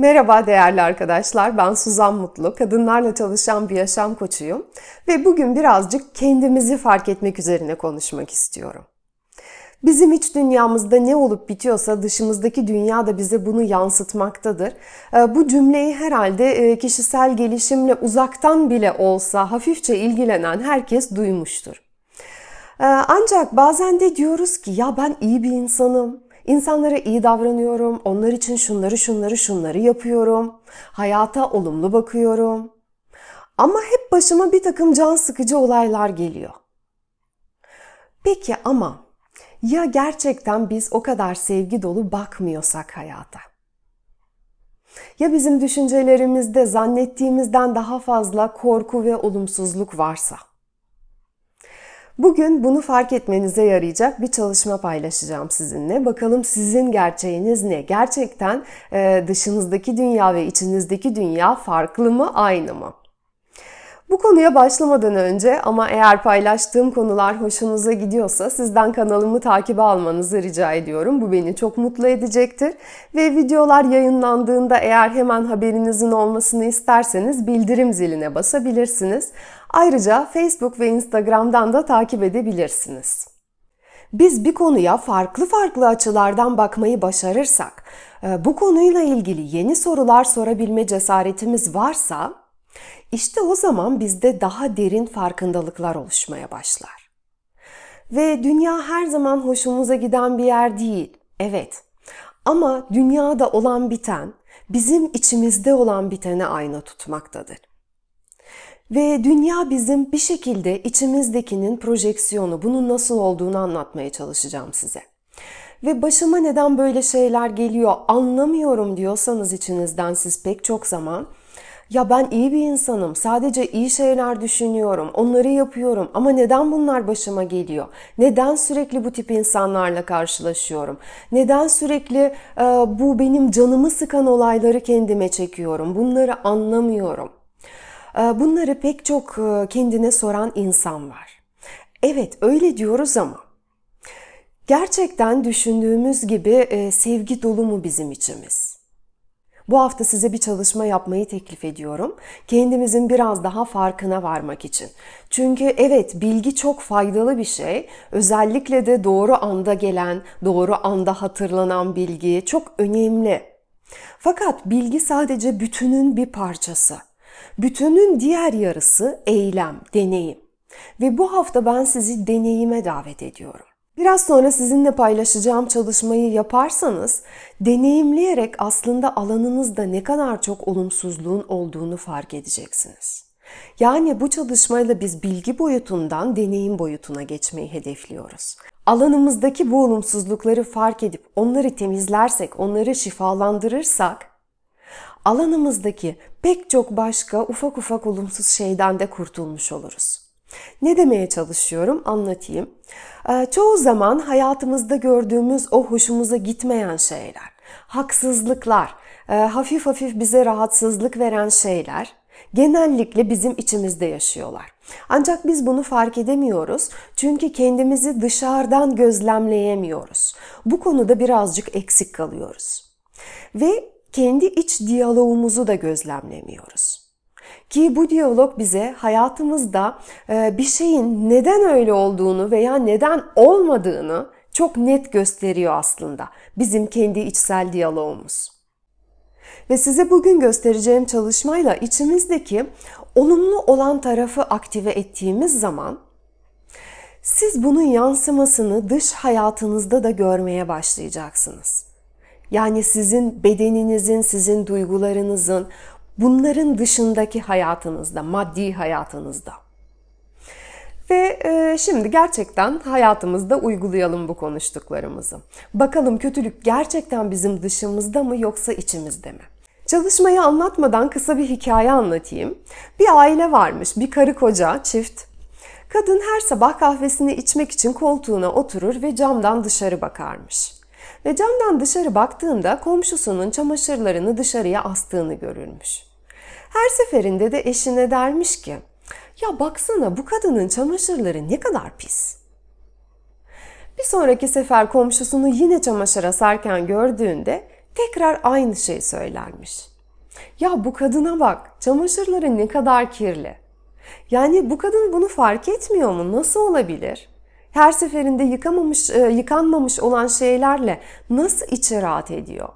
Merhaba değerli arkadaşlar, ben Suzan Mutlu, kadınlarla çalışan bir yaşam koçuyum ve bugün birazcık kendimizi fark etmek üzerine konuşmak istiyorum. Bizim iç dünyamızda ne olup bitiyorsa dışımızdaki dünya da bize bunu yansıtmaktadır. Ee, bu cümleyi herhalde e, kişisel gelişimle uzaktan bile olsa hafifçe ilgilenen herkes duymuştur. Ee, ancak bazen de diyoruz ki ya ben iyi bir insanım, İnsanlara iyi davranıyorum, onlar için şunları şunları şunları yapıyorum, hayata olumlu bakıyorum. Ama hep başıma bir takım can sıkıcı olaylar geliyor. Peki ama ya gerçekten biz o kadar sevgi dolu bakmıyorsak hayata? Ya bizim düşüncelerimizde zannettiğimizden daha fazla korku ve olumsuzluk varsa? Bugün bunu fark etmenize yarayacak bir çalışma paylaşacağım sizinle. Bakalım sizin gerçeğiniz ne? Gerçekten dışınızdaki dünya ve içinizdeki dünya farklı mı, aynı mı? Bu konuya başlamadan önce ama eğer paylaştığım konular hoşunuza gidiyorsa sizden kanalımı takibe almanızı rica ediyorum. Bu beni çok mutlu edecektir. Ve videolar yayınlandığında eğer hemen haberinizin olmasını isterseniz bildirim ziline basabilirsiniz. Ayrıca Facebook ve Instagram'dan da takip edebilirsiniz. Biz bir konuya farklı farklı açılardan bakmayı başarırsak, e, bu konuyla ilgili yeni sorular sorabilme cesaretimiz varsa, işte o zaman bizde daha derin farkındalıklar oluşmaya başlar. Ve dünya her zaman hoşumuza giden bir yer değil. Evet. Ama dünyada olan biten bizim içimizde olan bitene ayna tutmaktadır. Ve dünya bizim bir şekilde içimizdekinin projeksiyonu, bunun nasıl olduğunu anlatmaya çalışacağım size. Ve başıma neden böyle şeyler geliyor anlamıyorum diyorsanız içinizden siz pek çok zaman ya ben iyi bir insanım, sadece iyi şeyler düşünüyorum, onları yapıyorum ama neden bunlar başıma geliyor? Neden sürekli bu tip insanlarla karşılaşıyorum? Neden sürekli e, bu benim canımı sıkan olayları kendime çekiyorum? Bunları anlamıyorum. E, bunları pek çok e, kendine soran insan var. Evet öyle diyoruz ama gerçekten düşündüğümüz gibi e, sevgi dolu mu bizim içimiz? Bu hafta size bir çalışma yapmayı teklif ediyorum. Kendimizin biraz daha farkına varmak için. Çünkü evet bilgi çok faydalı bir şey. Özellikle de doğru anda gelen, doğru anda hatırlanan bilgi çok önemli. Fakat bilgi sadece bütünün bir parçası. Bütünün diğer yarısı eylem, deneyim. Ve bu hafta ben sizi deneyime davet ediyorum. Biraz sonra sizinle paylaşacağım çalışmayı yaparsanız deneyimleyerek aslında alanınızda ne kadar çok olumsuzluğun olduğunu fark edeceksiniz. Yani bu çalışmayla biz bilgi boyutundan deneyim boyutuna geçmeyi hedefliyoruz. Alanımızdaki bu olumsuzlukları fark edip onları temizlersek, onları şifalandırırsak alanımızdaki pek çok başka ufak ufak olumsuz şeyden de kurtulmuş oluruz. Ne demeye çalışıyorum anlatayım. Ee, çoğu zaman hayatımızda gördüğümüz o hoşumuza gitmeyen şeyler, haksızlıklar, e, hafif hafif bize rahatsızlık veren şeyler genellikle bizim içimizde yaşıyorlar. Ancak biz bunu fark edemiyoruz çünkü kendimizi dışarıdan gözlemleyemiyoruz. Bu konuda birazcık eksik kalıyoruz. Ve kendi iç diyalogumuzu da gözlemlemiyoruz. Ki bu diyalog bize hayatımızda e, bir şeyin neden öyle olduğunu veya neden olmadığını çok net gösteriyor aslında. Bizim kendi içsel diyalogumuz. Ve size bugün göstereceğim çalışmayla içimizdeki olumlu olan tarafı aktive ettiğimiz zaman siz bunun yansımasını dış hayatınızda da görmeye başlayacaksınız. Yani sizin bedeninizin, sizin duygularınızın, bunların dışındaki hayatınızda, maddi hayatınızda. Ve e, şimdi gerçekten hayatımızda uygulayalım bu konuştuklarımızı. Bakalım kötülük gerçekten bizim dışımızda mı yoksa içimizde mi? Çalışmayı anlatmadan kısa bir hikaye anlatayım. Bir aile varmış, bir karı koca, çift. Kadın her sabah kahvesini içmek için koltuğuna oturur ve camdan dışarı bakarmış. Ve camdan dışarı baktığında komşusunun çamaşırlarını dışarıya astığını görürmüş. Her seferinde de eşine dermiş ki ya baksana bu kadının çamaşırları ne kadar pis. Bir sonraki sefer komşusunu yine çamaşır asarken gördüğünde tekrar aynı şey söylermiş. Ya bu kadına bak, çamaşırları ne kadar kirli. Yani bu kadın bunu fark etmiyor mu? Nasıl olabilir? Her seferinde yıkamamış, e, yıkanmamış olan şeylerle nasıl içi rahat ediyor?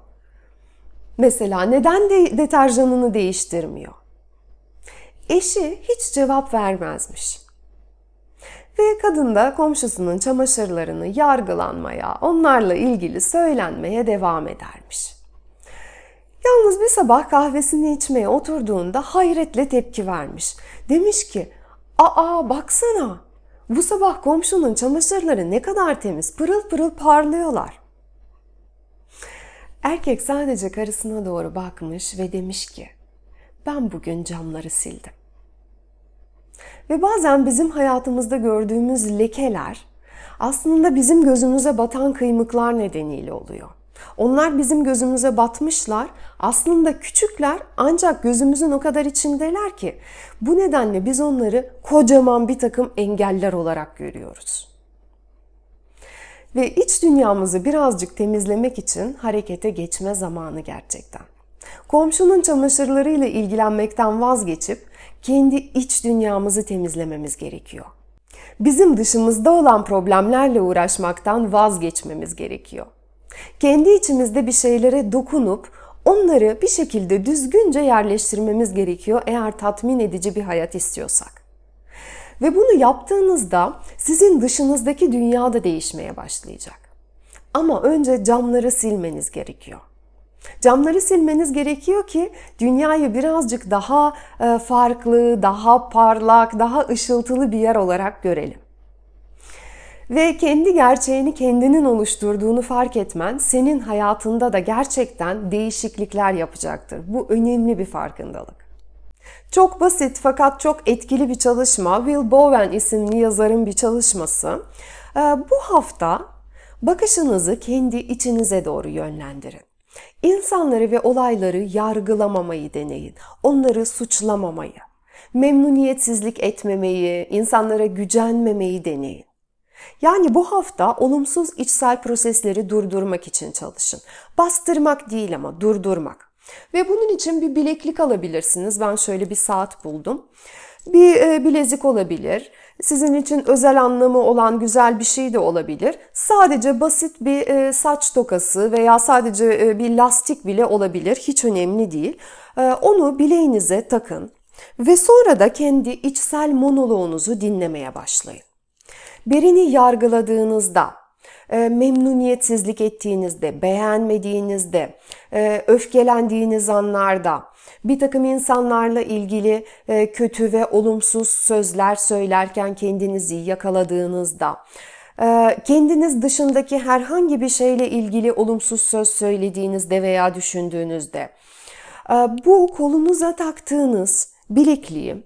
Mesela neden de deterjanını değiştirmiyor? Eşi hiç cevap vermezmiş. Ve kadın da komşusunun çamaşırlarını yargılanmaya, onlarla ilgili söylenmeye devam edermiş. Yalnız bir sabah kahvesini içmeye oturduğunda hayretle tepki vermiş. Demiş ki, ''Aa baksana, bu sabah komşunun çamaşırları ne kadar temiz, pırıl pırıl parlıyorlar.'' Erkek sadece karısına doğru bakmış ve demiş ki, ben bugün camları sildim. Ve bazen bizim hayatımızda gördüğümüz lekeler aslında bizim gözümüze batan kıymıklar nedeniyle oluyor. Onlar bizim gözümüze batmışlar. Aslında küçükler ancak gözümüzün o kadar içindeler ki bu nedenle biz onları kocaman bir takım engeller olarak görüyoruz. Ve iç dünyamızı birazcık temizlemek için harekete geçme zamanı gerçekten. Komşunun çamaşırlarıyla ilgilenmekten vazgeçip kendi iç dünyamızı temizlememiz gerekiyor. Bizim dışımızda olan problemlerle uğraşmaktan vazgeçmemiz gerekiyor. Kendi içimizde bir şeylere dokunup onları bir şekilde düzgünce yerleştirmemiz gerekiyor eğer tatmin edici bir hayat istiyorsak. Ve bunu yaptığınızda sizin dışınızdaki dünya da değişmeye başlayacak. Ama önce camları silmeniz gerekiyor. Camları silmeniz gerekiyor ki dünyayı birazcık daha e, farklı, daha parlak, daha ışıltılı bir yer olarak görelim. Ve kendi gerçeğini kendinin oluşturduğunu fark etmen senin hayatında da gerçekten değişiklikler yapacaktır. Bu önemli bir farkındalık. Çok basit fakat çok etkili bir çalışma Will Bowen isimli yazarın bir çalışması. E, bu hafta bakışınızı kendi içinize doğru yönlendirin. İnsanları ve olayları yargılamamayı deneyin. Onları suçlamamayı, memnuniyetsizlik etmemeyi, insanlara gücenmemeyi deneyin. Yani bu hafta olumsuz içsel prosesleri durdurmak için çalışın. Bastırmak değil ama durdurmak. Ve bunun için bir bileklik alabilirsiniz. Ben şöyle bir saat buldum. Bir e, bilezik olabilir sizin için özel anlamı olan güzel bir şey de olabilir. Sadece basit bir e, saç tokası veya sadece e, bir lastik bile olabilir. Hiç önemli değil. Onu bileğinize takın ve sonra da kendi içsel monoloğunuzu dinlemeye başlayın. Birini yargıladığınızda, memnuniyetsizlik ettiğinizde, beğenmediğinizde, öfkelendiğiniz anlarda, bir takım insanlarla ilgili e, kötü ve olumsuz sözler söylerken kendinizi yakaladığınızda, e, kendiniz dışındaki herhangi bir şeyle ilgili olumsuz söz söylediğinizde veya düşündüğünüzde, e, bu kolunuza taktığınız bilekliği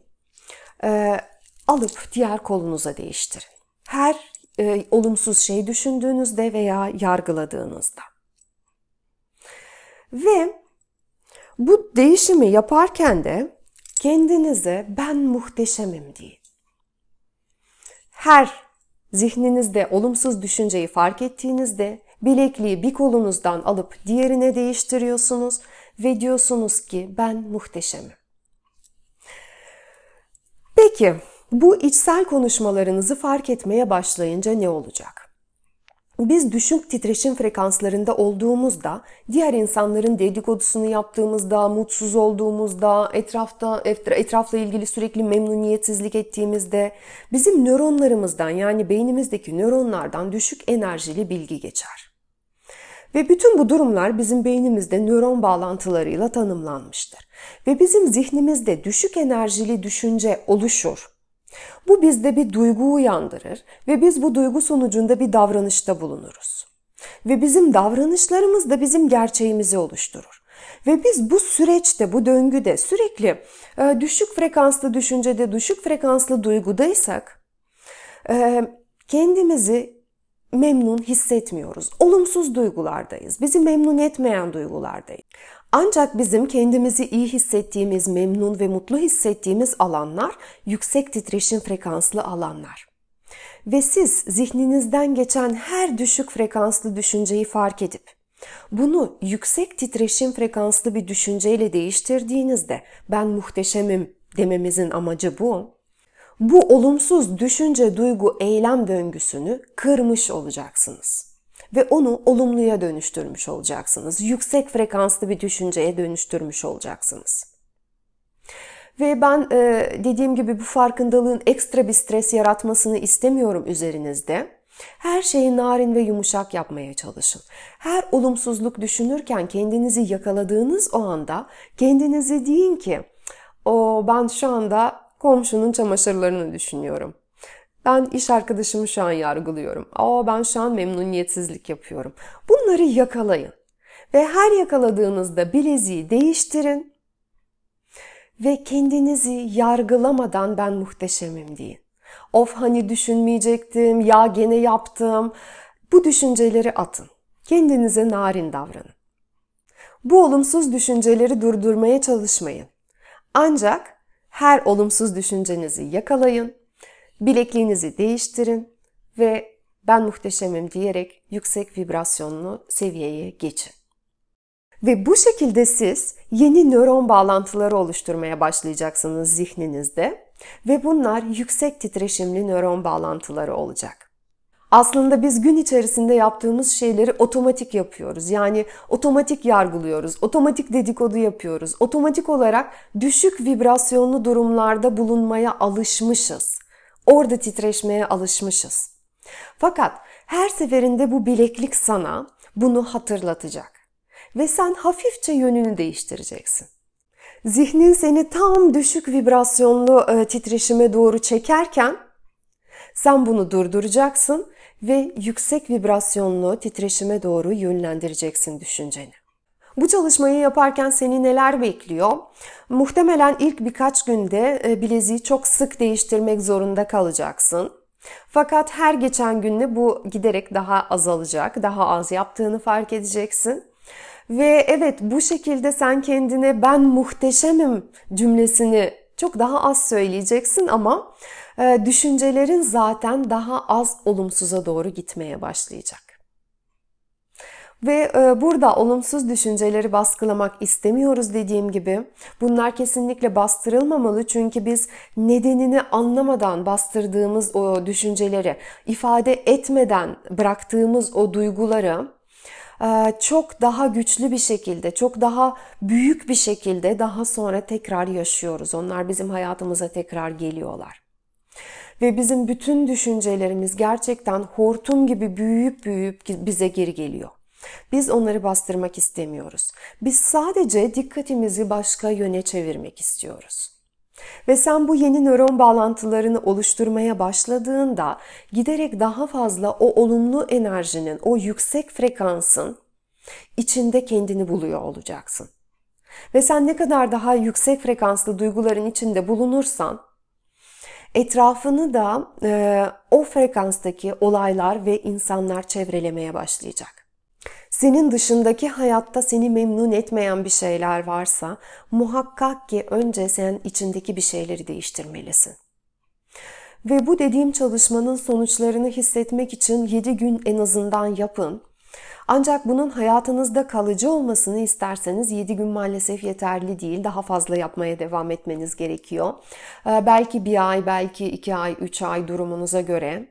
alıp diğer kolunuza değiştirin. Her olumsuz şey düşündüğünüzde veya yargıladığınızda. Ve bu değişimi yaparken de kendinize ben muhteşemim deyin. Her zihninizde olumsuz düşünceyi fark ettiğinizde bilekliği bir kolunuzdan alıp diğerine değiştiriyorsunuz ve diyorsunuz ki ben muhteşemim. Peki bu içsel konuşmalarınızı fark etmeye başlayınca ne olacak? biz düşük titreşim frekanslarında olduğumuzda, diğer insanların dedikodusunu yaptığımızda, mutsuz olduğumuzda, etrafta etrafla ilgili sürekli memnuniyetsizlik ettiğimizde bizim nöronlarımızdan yani beynimizdeki nöronlardan düşük enerjili bilgi geçer. Ve bütün bu durumlar bizim beynimizde nöron bağlantılarıyla tanımlanmıştır. Ve bizim zihnimizde düşük enerjili düşünce oluşur bu bizde bir duygu uyandırır ve biz bu duygu sonucunda bir davranışta bulunuruz. Ve bizim davranışlarımız da bizim gerçeğimizi oluşturur. Ve biz bu süreçte, bu döngüde sürekli e, düşük frekanslı düşüncede, düşük frekanslı duygudaysak e, kendimizi memnun hissetmiyoruz. Olumsuz duygulardayız. Bizi memnun etmeyen duygulardayız. Ancak bizim kendimizi iyi hissettiğimiz, memnun ve mutlu hissettiğimiz alanlar yüksek titreşim frekanslı alanlar. Ve siz zihninizden geçen her düşük frekanslı düşünceyi fark edip Bunu yüksek titreşim frekanslı bir düşünceyle değiştirdiğinizde ben muhteşemim dememizin amacı bu. Bu olumsuz düşünce, duygu, eylem döngüsünü kırmış olacaksınız ve onu olumluya dönüştürmüş olacaksınız. Yüksek frekanslı bir düşünceye dönüştürmüş olacaksınız. Ve ben e, dediğim gibi bu farkındalığın ekstra bir stres yaratmasını istemiyorum üzerinizde. Her şeyi narin ve yumuşak yapmaya çalışın. Her olumsuzluk düşünürken kendinizi yakaladığınız o anda kendinizi deyin ki o ben şu anda komşunun çamaşırlarını düşünüyorum. Ben iş arkadaşımı şu an yargılıyorum. Aa ben şu an memnuniyetsizlik yapıyorum. Bunları yakalayın. Ve her yakaladığınızda bileziği değiştirin. Ve kendinizi yargılamadan ben muhteşemim deyin. Of hani düşünmeyecektim, ya gene yaptım. Bu düşünceleri atın. Kendinize narin davranın. Bu olumsuz düşünceleri durdurmaya çalışmayın. Ancak her olumsuz düşüncenizi yakalayın, bilekliğinizi değiştirin ve ben muhteşemim diyerek yüksek vibrasyonlu seviyeye geçin. Ve bu şekilde siz yeni nöron bağlantıları oluşturmaya başlayacaksınız zihninizde ve bunlar yüksek titreşimli nöron bağlantıları olacak. Aslında biz gün içerisinde yaptığımız şeyleri otomatik yapıyoruz. Yani otomatik yargılıyoruz, otomatik dedikodu yapıyoruz. Otomatik olarak düşük vibrasyonlu durumlarda bulunmaya alışmışız. Orada titreşmeye alışmışız. Fakat her seferinde bu bileklik sana bunu hatırlatacak. Ve sen hafifçe yönünü değiştireceksin. Zihnin seni tam düşük vibrasyonlu e, titreşime doğru çekerken sen bunu durduracaksın ve yüksek vibrasyonlu titreşime doğru yönlendireceksin düşünceni. Bu çalışmayı yaparken seni neler bekliyor? Muhtemelen ilk birkaç günde e, bileziği çok sık değiştirmek zorunda kalacaksın. Fakat her geçen günde bu giderek daha azalacak, daha az yaptığını fark edeceksin. Ve evet bu şekilde sen kendine ben muhteşemim cümlesini çok daha az söyleyeceksin ama e, düşüncelerin zaten daha az olumsuza doğru gitmeye başlayacak. Ve e, burada olumsuz düşünceleri baskılamak istemiyoruz dediğim gibi. Bunlar kesinlikle bastırılmamalı çünkü biz nedenini anlamadan bastırdığımız o düşünceleri, ifade etmeden bıraktığımız o duyguları e, çok daha güçlü bir şekilde, çok daha büyük bir şekilde daha sonra tekrar yaşıyoruz. Onlar bizim hayatımıza tekrar geliyorlar. Ve bizim bütün düşüncelerimiz gerçekten hortum gibi büyüyüp büyüyüp bize geri geliyor. Biz onları bastırmak istemiyoruz. Biz sadece dikkatimizi başka yöne çevirmek istiyoruz. Ve sen bu yeni nöron bağlantılarını oluşturmaya başladığında giderek daha fazla o olumlu enerjinin, o yüksek frekansın içinde kendini buluyor olacaksın. Ve sen ne kadar daha yüksek frekanslı duyguların içinde bulunursan etrafını da e, o frekanstaki olaylar ve insanlar çevrelemeye başlayacak. Senin dışındaki hayatta seni memnun etmeyen bir şeyler varsa muhakkak ki önce sen içindeki bir şeyleri değiştirmelisin. Ve bu dediğim çalışmanın sonuçlarını hissetmek için 7 gün en azından yapın. Ancak bunun hayatınızda kalıcı olmasını isterseniz 7 gün maalesef yeterli değil. Daha fazla yapmaya devam etmeniz gerekiyor. Ee, belki bir ay, belki iki ay, üç ay durumunuza göre.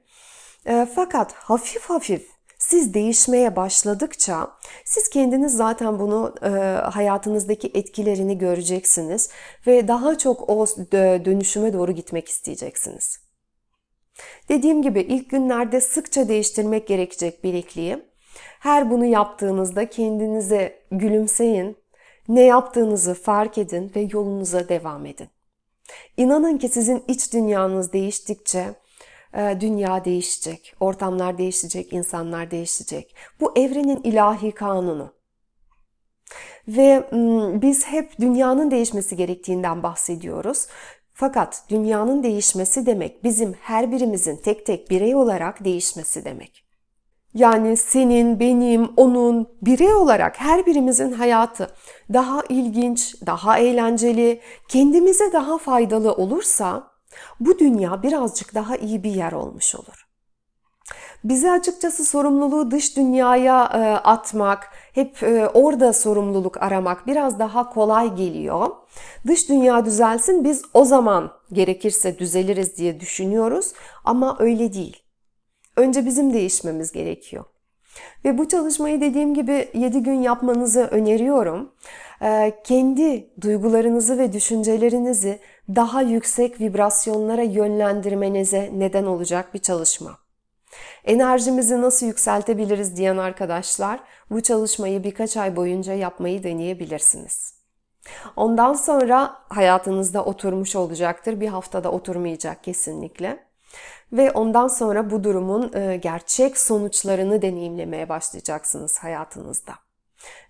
Ee, fakat hafif hafif siz değişmeye başladıkça siz kendiniz zaten bunu e, hayatınızdaki etkilerini göreceksiniz ve daha çok o dönüşüme doğru gitmek isteyeceksiniz. Dediğim gibi ilk günlerde sıkça değiştirmek gerekecek bilekliği. Her bunu yaptığınızda kendinize gülümseyin, ne yaptığınızı fark edin ve yolunuza devam edin. İnanın ki sizin iç dünyanız değiştikçe dünya değişecek, ortamlar değişecek, insanlar değişecek. Bu evrenin ilahi kanunu. Ve biz hep dünyanın değişmesi gerektiğinden bahsediyoruz. Fakat dünyanın değişmesi demek bizim her birimizin tek tek birey olarak değişmesi demek. Yani senin, benim, onun birey olarak her birimizin hayatı daha ilginç, daha eğlenceli, kendimize daha faydalı olursa bu dünya birazcık daha iyi bir yer olmuş olur. Bize açıkçası sorumluluğu dış dünyaya e, atmak, hep e, orada sorumluluk aramak biraz daha kolay geliyor. Dış dünya düzelsin biz o zaman gerekirse düzeliriz diye düşünüyoruz ama öyle değil. Önce bizim değişmemiz gerekiyor. Ve bu çalışmayı dediğim gibi 7 gün yapmanızı öneriyorum. Ee, kendi duygularınızı ve düşüncelerinizi daha yüksek vibrasyonlara yönlendirmenize neden olacak bir çalışma. Enerjimizi nasıl yükseltebiliriz diyen arkadaşlar bu çalışmayı birkaç ay boyunca yapmayı deneyebilirsiniz. Ondan sonra hayatınızda oturmuş olacaktır. Bir haftada oturmayacak kesinlikle. Ve ondan sonra bu durumun e, gerçek sonuçlarını deneyimlemeye başlayacaksınız hayatınızda.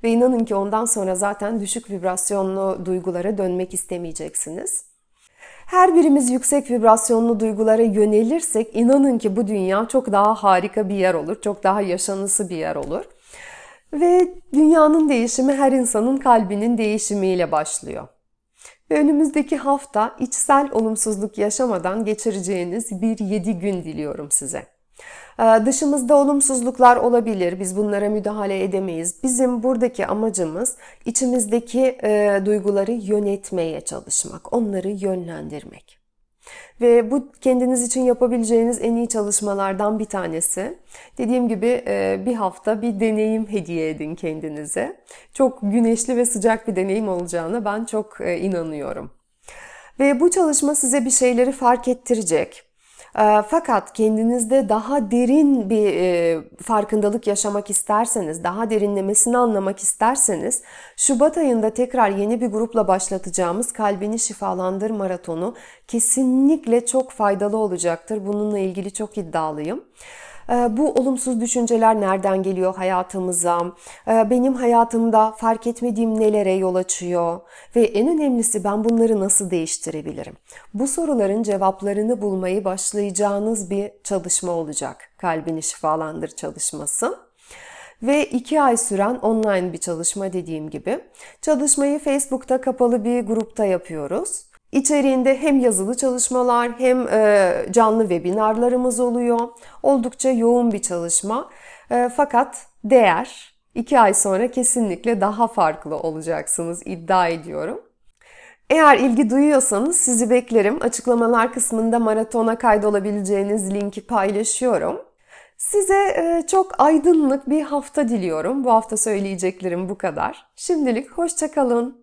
Ve inanın ki ondan sonra zaten düşük vibrasyonlu duygulara dönmek istemeyeceksiniz. Her birimiz yüksek vibrasyonlu duygulara yönelirsek inanın ki bu dünya çok daha harika bir yer olur, çok daha yaşanısı bir yer olur. Ve dünyanın değişimi her insanın kalbinin değişimiyle başlıyor. Ve önümüzdeki hafta içsel olumsuzluk yaşamadan geçireceğiniz bir 7 gün diliyorum size. Ee, dışımızda olumsuzluklar olabilir. Biz bunlara müdahale edemeyiz. Bizim buradaki amacımız içimizdeki e, duyguları yönetmeye çalışmak, onları yönlendirmek. Ve bu kendiniz için yapabileceğiniz en iyi çalışmalardan bir tanesi. Dediğim gibi e, bir hafta bir deneyim hediye edin kendinize. Çok güneşli ve sıcak bir deneyim olacağına ben çok e, inanıyorum. Ve bu çalışma size bir şeyleri fark ettirecek. Ee, fakat kendinizde daha derin bir e, farkındalık yaşamak isterseniz, daha derinlemesini anlamak isterseniz Şubat ayında tekrar yeni bir grupla başlatacağımız Kalbini Şifalandır Maratonu kesinlikle çok faydalı olacaktır. Bununla ilgili çok iddialıyım. Ee, bu olumsuz düşünceler nereden geliyor hayatımıza? Ee, benim hayatımda fark etmediğim nelere yol açıyor? Ve en önemlisi ben bunları nasıl değiştirebilirim? Bu soruların cevaplarını bulmayı başlayacağınız bir çalışma olacak. Kalbini şifalandır çalışması ve iki ay süren online bir çalışma dediğim gibi. Çalışmayı Facebook'ta kapalı bir grupta yapıyoruz. İçeriğinde hem yazılı çalışmalar hem e, canlı webinarlarımız oluyor. Oldukça yoğun bir çalışma. E, fakat değer iki ay sonra kesinlikle daha farklı olacaksınız iddia ediyorum. Eğer ilgi duyuyorsanız sizi beklerim. Açıklamalar kısmında maratona kaydolabileceğiniz linki paylaşıyorum. Size e, çok aydınlık bir hafta diliyorum. Bu hafta söyleyeceklerim bu kadar. Şimdilik hoşçakalın.